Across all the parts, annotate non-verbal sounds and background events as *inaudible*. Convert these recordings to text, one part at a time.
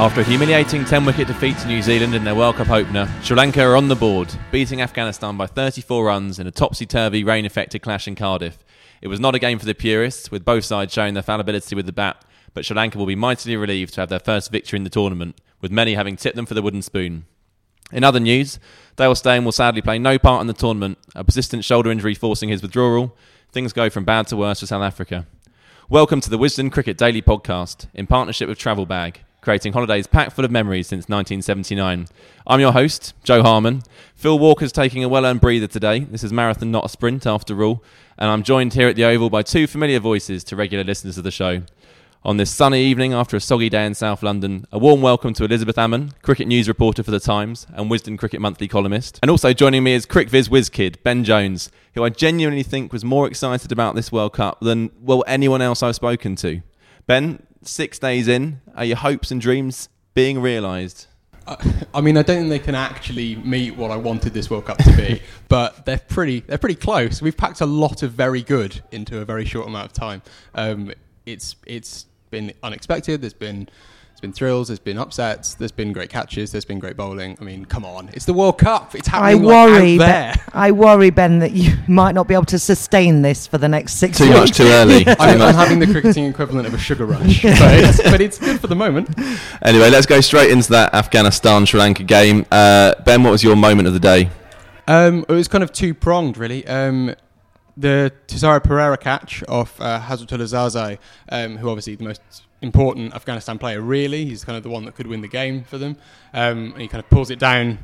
After a humiliating 10 wicket defeat to New Zealand in their World Cup opener, Sri Lanka are on the board, beating Afghanistan by 34 runs in a topsy turvy rain affected clash in Cardiff. It was not a game for the purists, with both sides showing their fallibility with the bat, but Sri Lanka will be mightily relieved to have their first victory in the tournament, with many having tipped them for the wooden spoon. In other news, Dale Steyn will sadly play no part in the tournament, a persistent shoulder injury forcing his withdrawal. Things go from bad to worse for South Africa. Welcome to the Wisden Cricket Daily Podcast, in partnership with Travel Bag, creating holidays packed full of memories since 1979. I'm your host, Joe Harman. Phil Walker's taking a well earned breather today. This is marathon, not a sprint, after all. And I'm joined here at the Oval by two familiar voices to regular listeners of the show. On this sunny evening after a soggy day in South London, a warm welcome to Elizabeth Ammon, cricket news reporter for The Times and Wisden Cricket Monthly columnist. And also joining me is CricViz whiz kid, Ben Jones, who I genuinely think was more excited about this World Cup than, well, anyone else I've spoken to. Ben, six days in, are your hopes and dreams being realised? I mean, I don't think they can actually meet what I wanted this World Cup to be, *laughs* but they're pretty they're pretty close. We've packed a lot of very good into a very short amount of time. Um, it's it's been unexpected. There's been there's been thrills. There's been upsets. There's been great catches. There's been great bowling. I mean, come on, it's the World Cup. It's I happening worry, like, out there. Ben, I worry, Ben, that you *laughs* might not be able to sustain this for the next six Too weeks. much too early. *laughs* Too I'm, I'm having the cricketing equivalent of a sugar *laughs* rush, but, it's, but it's good for the moment. Anyway, let's go straight into that Afghanistan Sri Lanka game. Uh, ben, what was your moment of the day? Um, it was kind of two pronged, really. Um, the Thisara Perera catch off uh, Hazratullah Zazai, um, who obviously the most important Afghanistan player, really. He's kind of the one that could win the game for them. Um, and he kind of pulls it down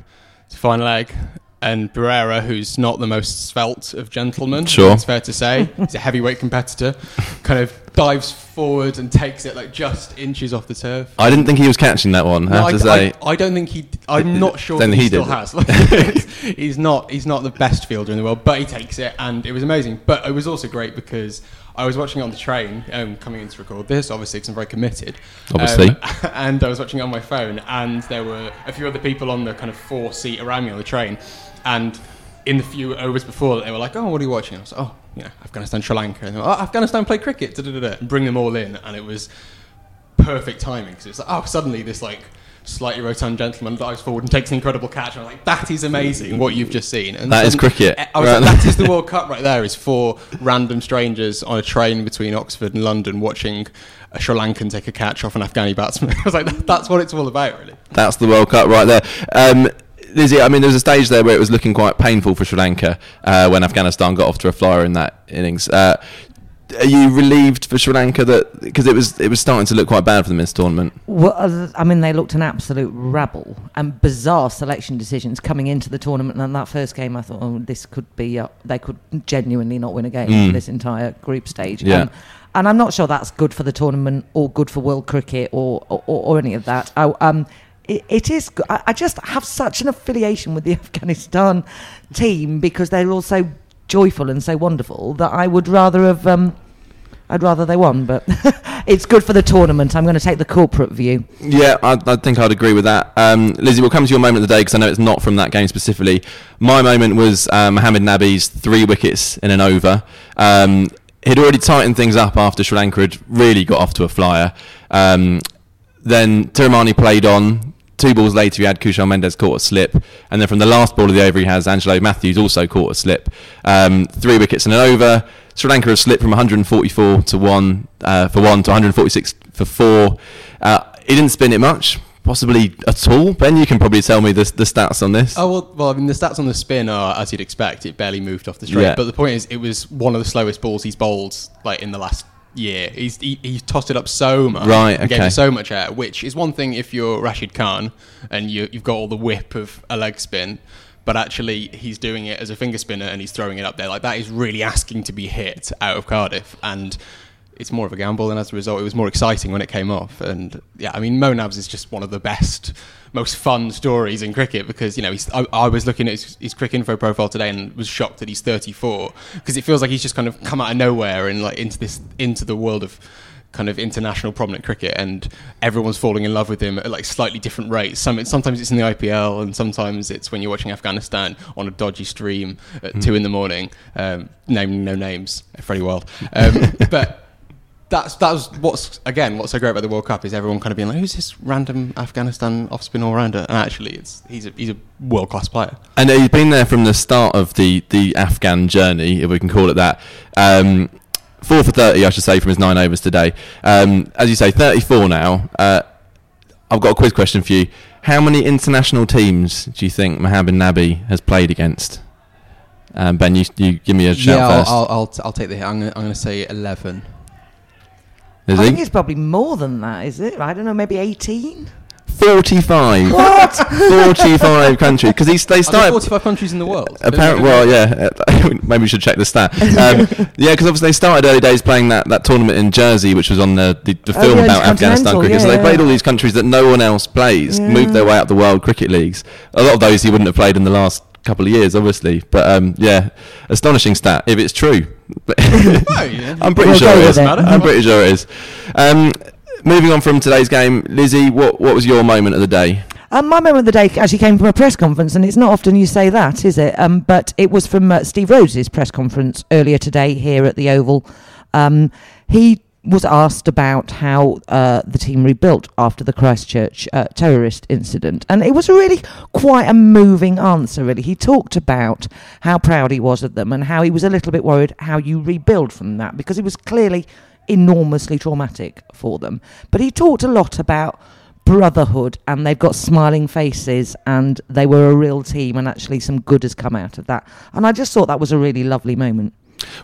to fine leg. And Perera, who's not the most svelte of gentlemen, Sure. it's fair to say, he's a heavyweight competitor, kind of dives forward and takes it like just inches off the turf. I didn't think he was catching that one, I No, have I, to say. I, I don't think he. I'm not sure Then he, he still did has. Like, *laughs* he's not. He's not the best fielder in the world, but he takes it, and it was amazing. But it was also great because I was watching it on the train, um, coming in to record this, obviously, because I'm very committed. Obviously. Um, *laughs* and I was watching it on my phone, and there were a few other people on the kind of four seat around me on the train, and in the few overs before they were like, "Oh, what are you watching?" I was like, "Oh, you know, Afghanistan, Sri Lanka." And they were, oh, Afghanistan play cricket, da, da, da, da, and bring them all in, and it was perfect timing because it's like, oh, suddenly this like slightly rotund gentleman dives forward and takes an incredible catch. And I'm like, that is amazing what you've just seen. And That is some- cricket. I was Right. like, that is the World Cup right there. Is four random strangers on a train between Oxford and London watching a Sri Lankan take a catch off an Afghani batsman. *laughs* I was like, that, that's what it's all about, really. That's the World Cup right there. Um, Lizzie, I mean, there was a stage there where it was looking quite painful for Sri Lanka uh, when Afghanistan got off to a flyer in that innings. Uh, are you relieved for Sri Lanka that because it was it was starting to look quite bad for them in this tournament? Well, I mean, they looked an absolute rabble and bizarre selection decisions coming into the tournament. And that first game, I thought, oh, this could be, uh, they could genuinely not win a game Mm. for this entire group stage. Yeah. Um, and I'm not sure that's good for the tournament or good for world cricket or, or, or any of that. I, um, it, it is. I, I just have such an affiliation with the *laughs* Afghanistan team because they're all so joyful and so wonderful that I would rather have. Um, I'd rather they won, but *laughs* it's good for the tournament. I'm going to take the corporate view. Yeah, I, I think I'd agree with that. Um, Lizzie, we'll come to your moment of the day because I know it's not from that game specifically. My moment was uh, Mohamed Nabi's three wickets in an over. Um, he'd already tightened things up after Sri Lanka had really got off to a flyer. Um, then Thirimanne played on. Two balls later, he had Kusal Mendis caught a slip, and then from the last ball of the over, he has Angelo Mathews also caught a slip. Um, three wickets in an over. Sri Lanka have slipped from 144 to one uh, for one to 146 for four. Uh, he didn't spin it much, possibly at all. Ben, you can probably tell me the, the stats on this. Oh well, well, I mean the stats on the spin are as you'd expect. It barely moved off the straight. Yeah. But the point is, it was one of the slowest balls he's bowled like in the last year. He's he, he tossed it up so much, Right, and Gave it so much air, which is one thing if you're Rashid Khan and you, you've got all the whip of a leg spin. But actually, he's doing it as a finger spinner and he's throwing it up there. Like that is really asking to be hit out of Cardiff, and it's more of a gamble. And as a result, it was more exciting when it came off. And yeah, I mean, Mo Nabs is just one of the best, most fun stories in cricket because you know he's. I, I was looking at his, his Cricinfo profile today and was shocked that he's 34 because it feels like he's just kind of come out of nowhere and like into this into the world of kind of international prominent cricket and everyone's falling in love with him at like slightly different rates. Some, sometimes it's in the IPL and sometimes it's when you're watching Afghanistan on a dodgy stream at two in the morning, um, naming no names, Freddie Wilde. Um, *laughs* but that's that was what's again what's so great about the World Cup is everyone kind of being like, who's this random Afghanistan off spin all rounder? And actually, it's he's a he's a world class player. And he's been there from the start of the, the Afghan journey, if we can call it that. Um, four for 30, I should say, from his nine overs today. Um, as you say, 34 now. Uh, I've got a quiz question for you. How many international teams do you think Mohamed Nabi has played against? Um, Ben, you, you give me a shout yeah, first. I'll, I'll, I'll, t- I'll take the hit. I'm going to say 11. Is I he? think it's probably more than that, is it? I don't know, maybe 18? 45. What? 45 *laughs* countries. Because they Are there started. 45 countries in the world? *laughs* Apparently, well, yeah. *laughs* Maybe we should check the stat. Um, yeah, because obviously they started early days playing that, that tournament in Jersey, which was on the, the, the Oh, film yeah, about Afghanistan Intercontinental, cricket. so yeah, they played all these countries that no one else plays, moved their way up the world cricket leagues. A lot of those he wouldn't have played in the last couple of years, obviously. But um, yeah, astonishing stat if it's true. *laughs* yeah. I'm pretty We'll sure go it it. I'm pretty sure it is. Um, moving on from today's game, Lizzie, what what was your moment of the day? Um, my moment of the day actually came from a press conference, and it's not often you say that, is it? Um, but it was from uh, Steve Rhodes's press conference earlier today here at the Oval. Um, he was asked about how uh, the team rebuilt after the Christchurch uh, terrorist incident, and it was really quite a moving answer. Really, he talked about how proud he was of them and how he was a little bit worried how you rebuild from that because it was clearly enormously traumatic for them. But he talked a lot about brotherhood and they've got smiling faces and they were a real team and actually some good has come out of that and i just thought that was a really lovely moment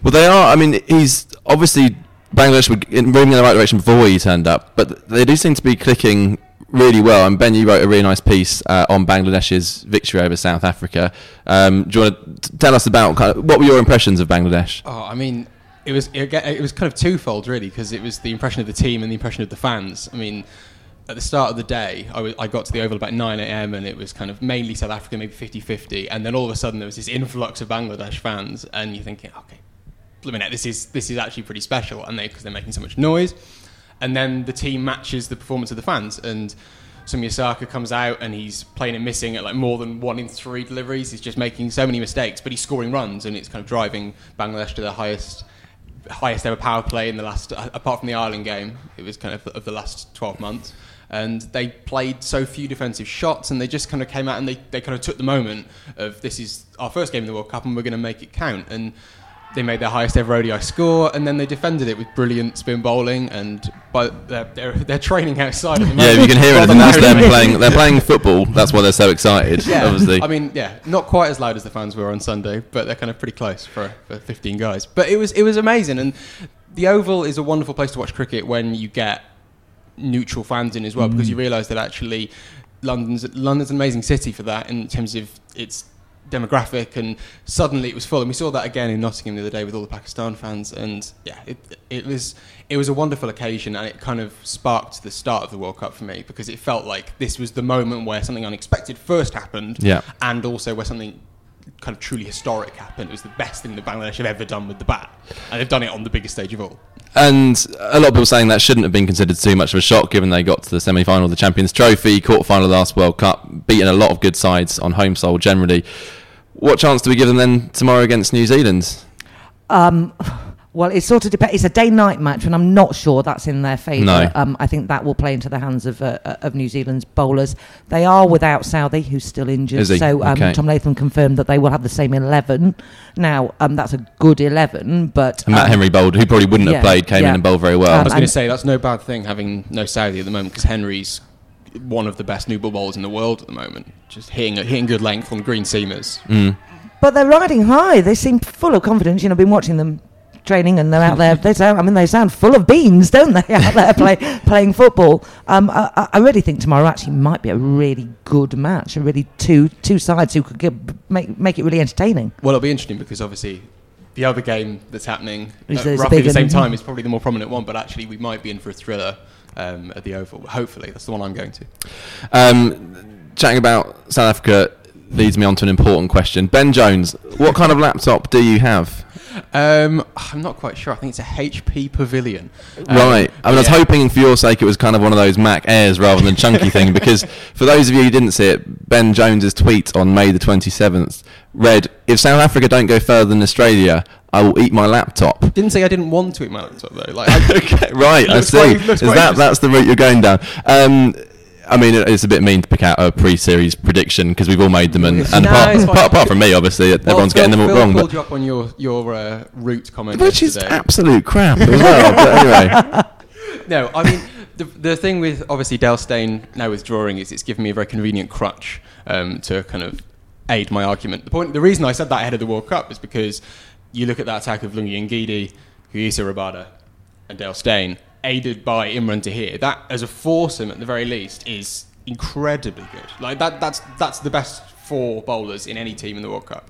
Well, they are. I mean, he's obviously Bangladesh were in- moving in the right direction before he turned up, but they do seem to be clicking really well. And Ben, you wrote a really nice piece uh, on Bangladesh's victory over South Africa. Um, do you want to tell us about kind of, what were your impressions of Bangladesh? Oh, I mean, it was it, was kind of twofold really because it was the impression of the team and the impression of the fans. I mean, at the start of the day, I got to the Oval about 9 a.m. and it was kind of mainly South Africa, maybe 50-50, and then all of a sudden there was this influx of Bangladesh fans, and you're thinking, okay, this is this is actually pretty special, and they because they're making so much noise, and then the team matches the performance of the fans and. Soumya Sarkar comes out and he's playing and missing at like more than one in three deliveries. He's just making so many mistakes, but he's scoring runs and it's kind of driving Bangladesh to their highest highest ever power play in the last, apart from the Ireland game, it was kind of of the last 12 months. And they played so few defensive shots, and they just kind of came out and they, they kind of took the moment of this is our first game in the World Cup, and we're going to make it count. And they made their highest ever ODI score, and then they defended it with brilliant spin bowling. And by they're, they're, they're training outside at the Yeah, moment. if you can hear it. that's the them *laughs* playing. They're playing football. That's why they're so excited. yeah, obviously. I mean, yeah, not quite as loud as the fans were on Sunday, but they're kind of pretty close for, for 15 guys. But it was it was amazing, and the Oval is a wonderful place to watch cricket when you get neutral fans in as well, because mm. you realise that actually London's London's an amazing city for that in terms of its demographic, and suddenly it was full. And we saw that again in Nottingham the other day with all the Pakistan fans, and yeah, it, it was it was a wonderful occasion, and it kind of sparked the start of the World Cup for me because it felt like this was the moment where something unexpected first happened, Yeah. and also where something kind of truly historic happened. It was the best thing that Bangladesh have ever done with the bat, and they've done it on the biggest stage of all. And a lot of people saying that shouldn't have been considered too much of a shock given they got to the semi final of the Champions Trophy, quarter final of the last World Cup, beating a lot of good sides on home soil generally. What chance do we give them then tomorrow against New Zealand? Um, well, it sort of depends. It's a day-night match, and I'm not sure that's in their favour. No. Um, I think that will play into the hands of uh, uh, of New Zealand's bowlers. They are without Southee, who's still injured. Is he? So um, Okay. Tom Latham confirmed that they will have the same eleven. Now, um, that's a good eleven, but And Matt um, Henry bowled, who probably wouldn't yeah, have played, came yeah. in and bowled very well. I was going to say that's no bad thing having no Southee at the moment because Henry's one of the best new ball bowlers in the world at the moment. Just hitting hitting good length on green seamers. Mm. But they're riding high. They seem full of confidence. You know, I've been watching them training, and they're out there. They sound. I mean, they sound full of beans, don't they? Out there *laughs* play, playing football. Um, I, I- I really think tomorrow actually might be a really good match. A really two two sides who could give, make make it really entertaining. Well, it'll be interesting because obviously the other game that's happening Is at roughly the same time is probably the more prominent one. But actually, we might be in for a thriller um, at the Oval. Hopefully, that's the one I'm going to. Um, chatting about South Africa leads me on to an important question. Ben Jones, what kind of laptop do you have? Um, I'm not quite sure. I think it's a HP Pavilion. Um, Right. I mean, I was hoping for your sake it was kind of one of those Mac Airs rather than chunky thing *laughs* because for those of you who didn't see it, Ben Jones's tweet on May the 27th read, "If South Africa don't go further than Australia, I will eat my laptop." Didn't say I didn't want to eat my laptop though. Like, *laughs* I, okay, right. *laughs* I see. quite- Is that that's the route you're going down? Um, I mean, it's a bit mean to pick out a pre-series prediction because we've all made them, and, and No, apart, apart, apart from me, obviously, everyone's Phil, getting them all Phil wrong. pulled But you up on your your uh, route comment which is yesterday. absolute crap as well. but anyway, *laughs* No, I mean the the thing with obviously Dale Steyn now withdrawing is it's given me a very convenient crutch um, to kind of aid my argument. The point, the reason I said that ahead of the World Cup is because you look at that attack of Lungi Ngidi, Kagiso Rabada, and Dale Steyn, aided by Imran Tahir. That as a foursome at the very least is incredibly good. Like that that's that's the best four bowlers in any team in the World Cup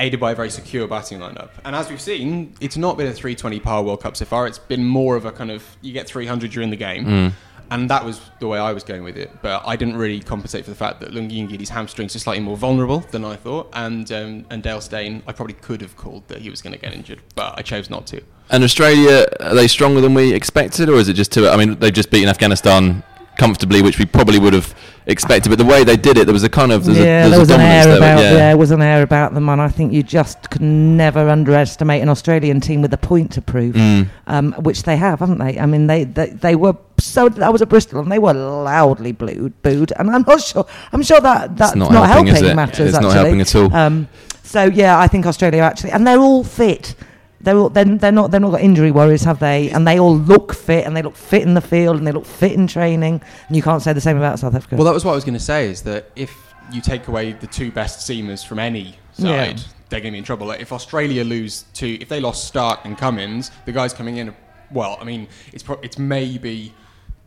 aided by a very secure batting lineup. And as we've seen, it's not been a 320 par World Cup so far. It's been more of a kind of you get 300 during the game. Mm. And that was the way I was going with it. But I didn't really compensate for the fact that Lungi Ngidi's hamstrings are slightly more vulnerable than I thought. And um, and Dale Steyn, I probably could have called that he was going to get injured, but I chose not to. and Australia are they stronger than we expected, or is it just too? I mean, they've just beaten Afghanistan comfortably, which we probably would have expected. But the way they did it, there was a kind of there's a, yeah, there's there a was an air there. about yeah. there was an air about them, and I think you just could never underestimate an Australian team with a point to prove, Mm. um, which they have, haven't they? I mean, they, they they were so. that was at Bristol, and they were loudly booed, booed, and I'm not sure. I'm sure that that's not not, helping, is helping, it? matters. It's not helping at all. Um, so yeah, I think Australia actually, and they're all fit. They're, all, they're, they're not they're not got injury worries, have they? And they all look fit, and they look fit in the field, and they look fit in training. And you can't say the same about South Africa. Well, that was what I was going to say is that if you take away the two best seamers from any side, Yeah. they're going to be in trouble. Like if Australia lose to, if they lost Starc and Cummins, the guys coming in, well, I mean, it's pro- it's maybe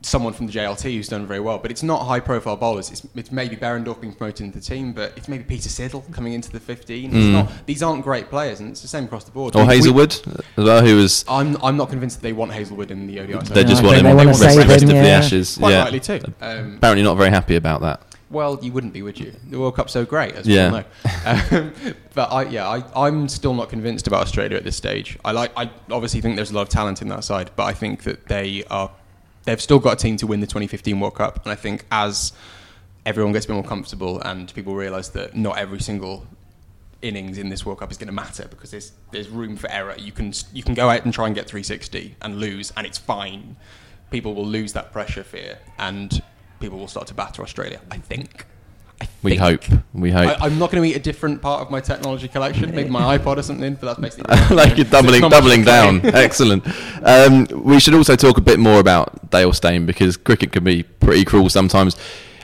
someone from the JLT who's done very well, but it's not high-profile bowlers. It's, it's maybe Behrendorff being promoted into the team, but it's maybe Peter Siddle coming into the 15. It's Mm. not, these aren't great players, and it's the same across the board. Or We- we- Hazlewood as well, who was I'm, I'm not convinced that they want Hazlewood in the ODI. they just I want think him they wanna rest, save rest him, of the. Ashes. Quite yeah. likely too. Um, Apparently not very happy about that. Well, you wouldn't be, would you? The World Cup's so great, as Yeah. we all know. Um, but I, yeah, I, I'm still not convinced about Australia at this stage. I like, I obviously think there's a lot of talent in that side, but I think that they are, they've still got a team to win the 2015 World Cup, and I think as everyone gets a bit more comfortable and people realise that not every single innings in this World Cup is going to matter because there's there's room for error. You can you can go out and try and get 360 and lose, and it's fine. People will lose that pressure fear, and people will start to batter Australia. I think. I We think. hope. We hope. I, I'm not going to eat a different part of my technology collection, maybe my *laughs* iPod or something, but that's basically *laughs* like you're doubling, It's not much doubling down. Excellent. Um, we should also talk a bit more about Dale Steyn because cricket can be pretty cruel sometimes.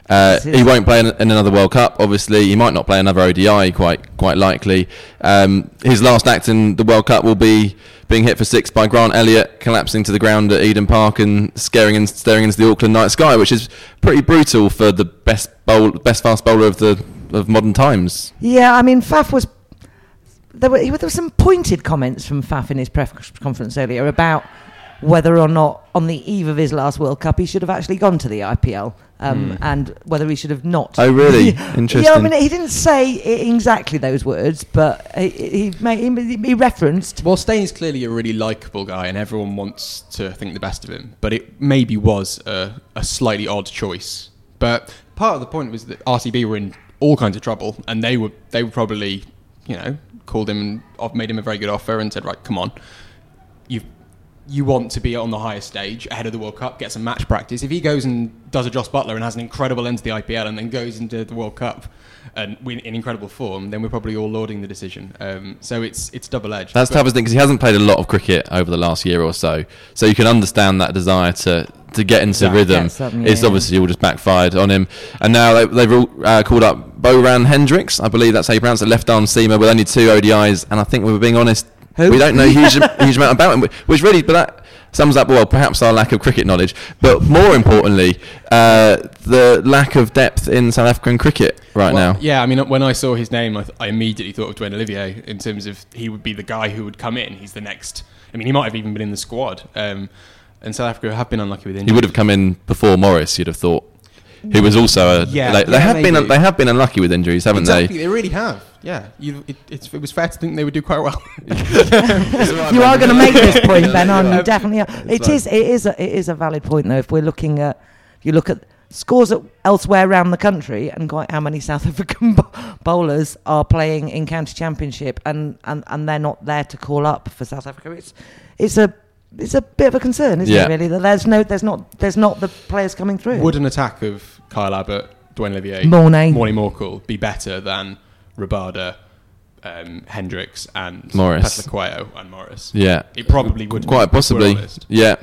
Uh, he won't play in, in another World Cup. Obviously, he might not play another ODI. Quite, quite likely. Um, his last act in the World Cup will be being hit for six by Grant Elliott, collapsing to the ground at Eden Park and scaring and staring into the Auckland night sky, which is pretty brutal for the best bowl, best fast bowler of the of modern times. Yeah, I mean, Faf was. There were, there were some pointed comments from Faf in his press conference earlier about whether or not, on the eve of his last World Cup, he should have actually gone to the IPL. Um, and whether he should have not. Oh, really? Interesting. *laughs* Yeah, I mean, he didn't say exactly those words, but he, he, made, he, he referenced. Well, Steyn's clearly a really likable guy, and everyone wants to think the best of him. But it maybe was a, a slightly odd choice. But part of the point was that RCB were in all kinds of trouble, and they were they were probably, you know, called him and made him a very good offer and said, right, come on, you you want to be on the highest stage ahead of the World Cup, get some match practice. If he goes and does a Jos Buttler and has an incredible end to the IPL and then goes into the World Cup and win in incredible form, then we're probably all lauding the decision. Um, so it's it's double edged. That's tough, isn't it? Because he hasn't played a lot of cricket over the last year or so. So you can understand that desire to, to get into Exactly. rhythm. Get It's obviously all just backfired on him. And now they, they've all, uh, called up Beuran Hendricks. I believe that's how you pronounce it, left arm seamer with only two ODIs. And I think we were being honest, Who? we don't know a huge, huge amount about him, which really, but that sums up, well, perhaps our lack of cricket knowledge. But more importantly, uh, the lack of depth in South African cricket right Well, now. Yeah, I mean, when I saw his name, I, th- I immediately thought of Duanne Olivier in terms of he would be the guy who would come in. He's the next. I mean, he might have even been in the squad. Um, and South Africa have been unlucky with injuries. He would have come in before Morris, you'd have thought. Who was also a Yeah, they, they yeah, have been they have been unlucky with injuries, haven't Exactly, they really have. Yeah, you, it, it's, it was fair to think they would do quite well. *laughs* You are going to make this *laughs* point, Ben, aren't you? Definitely. Are. It is. It is. A, it is a valid point, though. If we're looking at, you look at scores at elsewhere around the country, and quite how many South African *laughs* bowlers are playing in county championship, and, and, and they're not there to call up for South Africa. It's it's a it's a bit of a concern, isn't Yeah. it? Really, that there's no there's not there's not the players coming through. would an attack of Kyle Abbott, Duanne Olivier, Mornay. Morley Morkel be better than Rabada, um, Hendricks, and Morris. And Morris? Yeah, It probably would quite we're possibly. Yeah,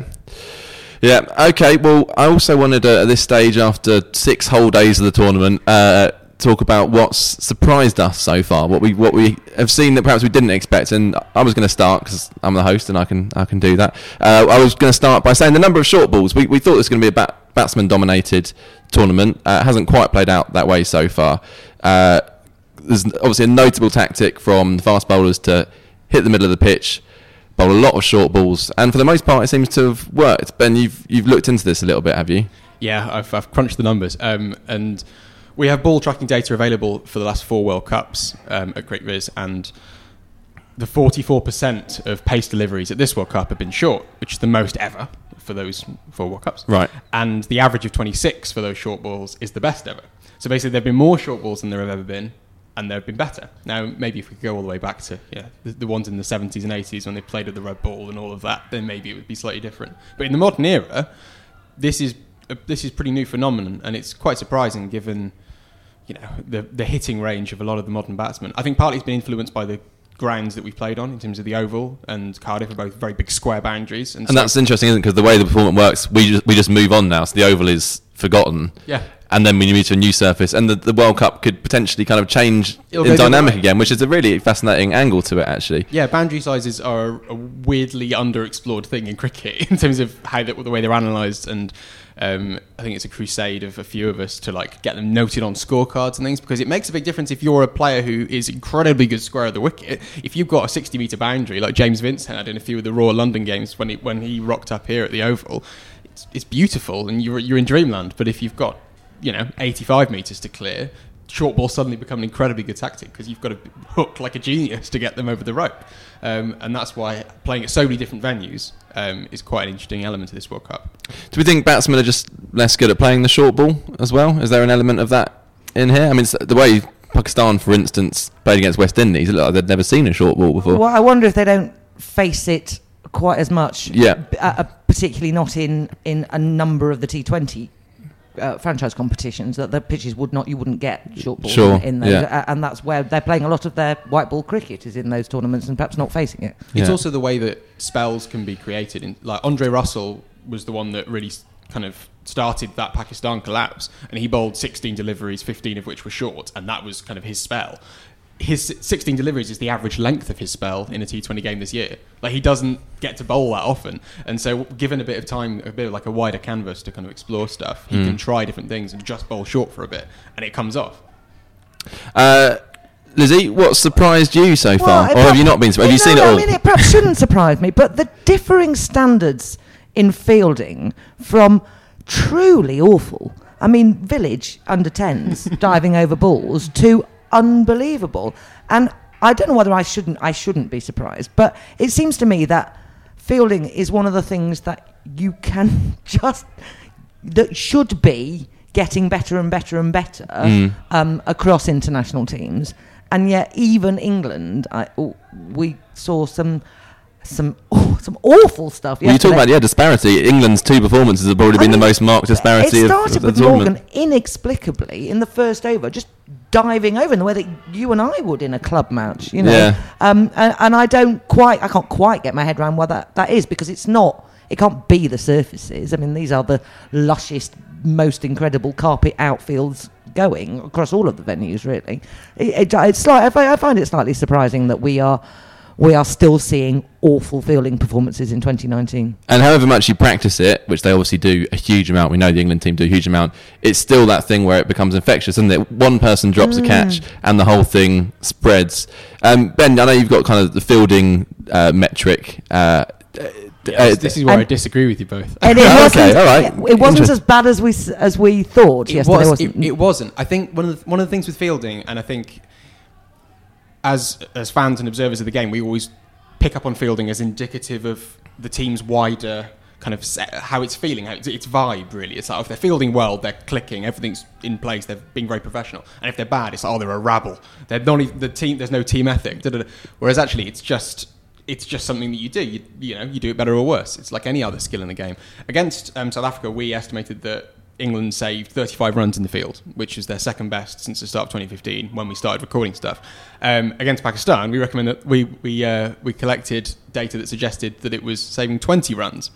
yeah. Okay. Well, I also wanted uh, at this stage, after six whole days of the tournament, uh, talk about what's surprised us so far. What we what we have seen that perhaps we didn't expect. And I was going to start because I'm the host and I can I can do that. Uh, I was going to start by saying the number of short balls. We we thought this was going to be a bat, batsman dominated tournament. Uh, it hasn't quite played out that way so far. Uh, there's obviously a notable tactic from the fast bowlers to hit the middle of the pitch, bowl a lot of short balls, and for the most part, it seems to have worked. Ben, you've you've looked into this a little bit, have you? Yeah, I've, I've crunched the numbers, um, and we have ball tracking data available for the last four World Cups um, at CricViz, and the 44% of pace deliveries at this World Cup have been short, which is the most ever for those four World Cups. Right. And the average of 26 for those short balls is the best ever. So basically, there have been more short balls than there have ever been, and they've been better. Now, maybe if we could go all the way back to yeah, the, the ones in the 70s and 80s when they played with the red ball and all of that, then maybe it would be slightly different. But in the modern era, this is a, this is pretty new phenomenon, and it's quite surprising given you know the the hitting range of a lot of the modern batsmen. I think partly it's been influenced by the grounds that we've played on in terms of the Oval and Cardiff are both very big square boundaries, and, And so- that's interesting, isn't it? Because the way the performance works, we just, we just move on now. So the oval is forgotten. Yeah. And then we move to a new surface, and the, the World Cup could potentially kind of change It'll in go the other dynamic again, which is a really fascinating angle to it, actually. Yeah, boundary sizes are a weirdly underexplored thing in cricket *laughs* in terms of how the, the way they're analysed, and um, I think it's a crusade of a few of us to like get them noted on scorecards and things because it makes a big difference if you're a player who is incredibly good square of the wicket. If you've got a 60 metre boundary like James Vincent had in a few of the Royal London games when he when he rocked up here at the Oval, it's, it's beautiful and you're you're in dreamland. But if you've got you know 85 metres to clear, short ball suddenly become an incredibly good tactic because you've got to hook like a genius to get them over the rope. Um, and that's why playing at so many different venues um, is quite an interesting element of this World Cup. Do we think batsmen are just less good at playing the short ball as well? Is there an element of that in here? I mean, it's the way Pakistan, for instance, played against West Indies, it like they'd never seen a short ball before. Well, I wonder if they don't face it quite as much. Yeah. uh, uh, particularly not in in a number of the T20 uh, franchise competitions that the pitches would not you wouldn't get short balls Sure, in, in those, yeah. uh, and that's where they're playing a lot of their white ball cricket is in those tournaments and perhaps not facing it. It's also the way that spells can be created. In, like Andre Russell was the one that really kind of started that Pakistan collapse, and he bowled 16 deliveries, 15 of which were short, and that was kind of his spell. His 16 deliveries is the average length of his spell in a T20 game this year. Like he doesn't get to bowl that often, and so given a bit of time, a bit of like a wider canvas to kind of explore stuff, he Mm. can try different things and just bowl short for a bit, and it comes off. Uh, Lizzie, what surprised you so far, or have you not been? surprised? Have you no, seen it all? I mean, it perhaps shouldn't surprise me, but the differing standards in fielding from truly awful. I mean, village under 10s *laughs* diving over balls to unbelievable. And I don't know whether I shouldn't I shouldn't be surprised, but it seems to me that fielding is one of the things that you can *laughs* just that should be getting better and better and better Mm. um, across international teams, and yet even England, I, oh, we saw some some oh, *laughs* some awful stuff. Well, you talk about yeah disparity. England's two performances have probably I been the most marked disparity It started of the with. Morgan inexplicably in the first over, just diving over in the way that you and I would in a club match. You know, Yeah. um, and, and I don't quite, I can't quite get my head around what that, that is because it's not. It can't be the surfaces. I mean, these are the lushest, most incredible carpet outfields going across all of the venues. Really, it, it, it's fi- I find it slightly surprising that we are we are still seeing awful fielding performances in 2019. And however much you practice it, which they obviously do a huge amount, we know the England team do a huge amount, it's still that thing where it becomes infectious, isn't it? One person drops a catch and the whole thing spreads. Um, ben, I know you've got kind of the fielding uh, metric. Uh, Yeah, uh, this, this is where I disagree with you both. And it *laughs* Okay, wasn't, all right. it wasn't as bad as we as we thought it yesterday. was, wasn't it, it wasn't. I think one of the, one of the things with fielding, and I think as as fans and observers of the game, we always pick up on fielding as indicative of the team's wider kind of se- how it's feeling, how it's, it's vibe really. It's like if they're fielding well, they're clicking, everything's in place, they're being very professional. And if they're bad, it's like oh they're a rabble. They're not even, the team. There's no team ethic. da, da, da. Whereas actually, it's just it's just something that you do. You, you know, you do it better or worse. It's like any other skill in the game. Against um, South Africa, we estimated that England saved 35 runs in the field, which is their second best since the start of 2015 when we started recording stuff. Um, against Pakistan, we recommend that we we uh, we collected data that suggested that it was saving 20 runs,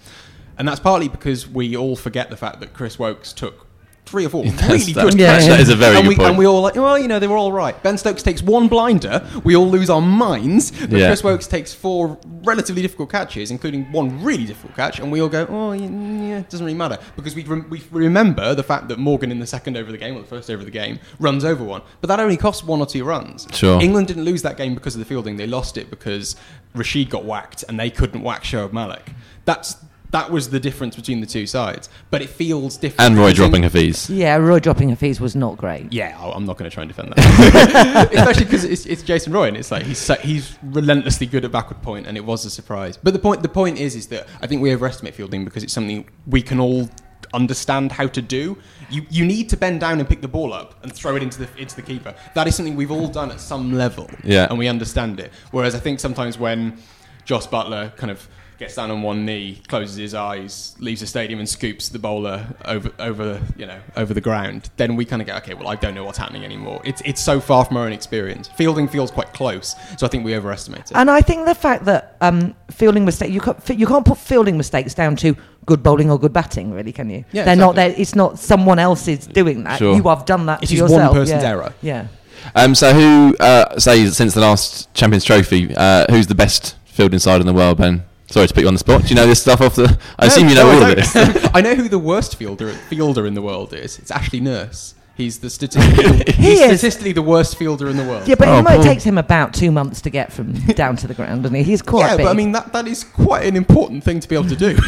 and that's partly because we all forget the fact that Chris Woakes took. Three or four *laughs* That's- really that- good Yeah, catches. that is a very and good we, point. And we all like, well, you know, they were all right. Ben Stokes takes one blinder. We all lose our minds. But Yeah. Chris Woakes takes four relatively difficult catches, including one really difficult catch, and we all go, oh, yeah, yeah it doesn't really matter. Because we, rem- we remember the fact that Morgan in the second over of the game, or the first over of the game, runs over one. But that only costs one or two runs. Sure. England didn't lose that game because of the fielding. They lost it because Rashid got whacked and they couldn't whack Shoaib Malik. That's that was the difference between the two sides. But it feels different. and Roy dropping Eng- Hafeez. Yeah, Roy dropping Hafeez was not great. yeah, I- I'm not going to try and defend that, *laughs* especially because it's, it's Jason Roy, and it's like he's so, he's relentlessly good at backward point, and it was a surprise. But the point the point is is that I think we overestimate fielding because it's something we can all understand how to do. You you need to bend down and pick the ball up and throw it into the into the keeper. That is something we've all done at some level, Yeah. and we understand it. Whereas I think sometimes when Jos Buttler kind of gets down on one knee, closes his eyes, leaves the stadium, and scoops the bowler over over you know over the ground, then we kind of go, okay, well, I don't know what's happening anymore. It's it's so far from our own experience. Fielding feels quite close, so I think we overestimate it. And I think the fact that um, fielding mistake you can't you can't put fielding mistakes down to good bowling or good batting, really, can you? Yeah, They're not exactly. there. It's not someone else is doing that. Sure. You have done that It to is one yourself. person's yeah. error. Yeah. Um, so who, uh, say, since the last Champions Trophy, uh, who's the best fielding side in the world, Ben? Sorry to put you on the spot. Do you know this stuff off the? I assume you know No, all of this. *laughs* I know who the worst fielder fielder in the world is. It's Ashley Nurse. He's the statistically, *laughs* He he's statistically the worst fielder in the world. Yeah, but Oh, it might Paul. takes him about two months to get from *laughs* down to the ground, doesn't he? He's quite yeah, big. but I mean that, that is quite an important thing to be able to do.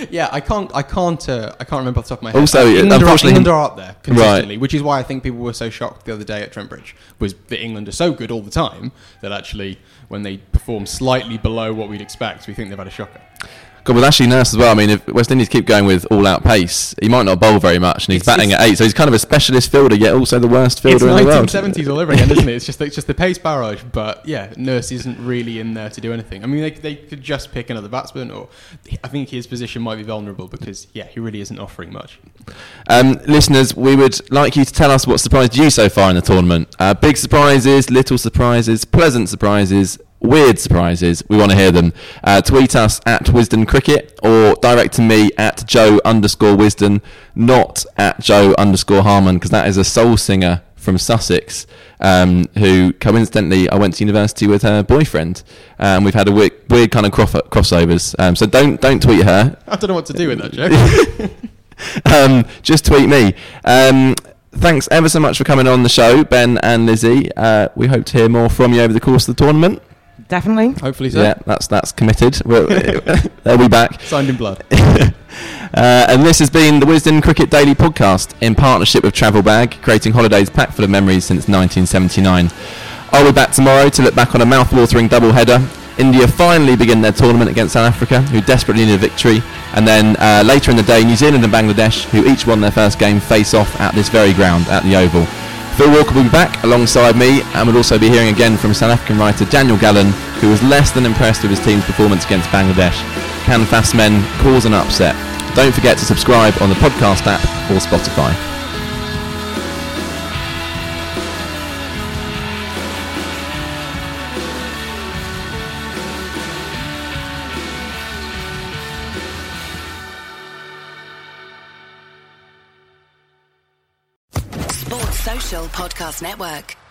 *laughs* yeah, I can't, I can't, uh, I can't remember off the top of my head. Also, Uh, England, are, England are up there consistently, which is why I think people were so shocked the other day at Trent Bridge was that England are so good all the time that actually when they perform slightly below what we'd expect, we think they've had a shocker. God, with Ashley Nurse as well. I mean, if West Indies keep going with all-out pace, he might not bowl very much, and he's It's- batting it's- at eight, so he's kind of a specialist fielder, yet also the worst fielder in the world. 1970s all over again, isn't it? It's just it's just the pace barrage, but yeah, Nurse isn't really in there to do anything. I mean, they, they could just pick another batsman, or I think his position might be vulnerable because yeah, he really isn't offering much. Um, listeners, we would like you to tell us what surprised you so far in the tournament. Uh, big surprises, little surprises, pleasant surprises, weird surprises. We want to hear them. Uh, tweet us at Wisden Cricket or direct to me at Joe underscore Wisden, not at Joe underscore Harman, because that is a soul singer from Sussex, um, who coincidentally I went to university with her boyfriend, and we've had a weird, weird kind of cross- crossovers. Um, so don't don't tweet her. *laughs* I don't know what to do with that joke. *laughs* um, just tweet me. Um, thanks ever so much for coming on the show, Ben and Lizzie. Uh, we hope to hear more from you over the course of the tournament. Definitely. Hopefully so. Yeah, that's that's committed. We'll, *laughs* they'll be back. Signed in blood. *laughs* Uh, and this has been the Wisden Cricket Daily podcast in partnership with Travel Bag, creating holidays packed full of memories since 1979. I'll be back tomorrow to look back on a mouth-watering double-header. India finally begin their tournament against South Africa, who desperately need a victory. And then uh, later in the day, New Zealand and Bangladesh, who each won their first game, face off at this very ground at the Oval. Phil Walker will be back alongside me, and we'll also be hearing again from South African writer Daniel Gallen, who was less than impressed with his team's performance against Bangladesh. Can fast men cause an upset? Don't forget to subscribe on the podcast app or Spotify. Podcast Network.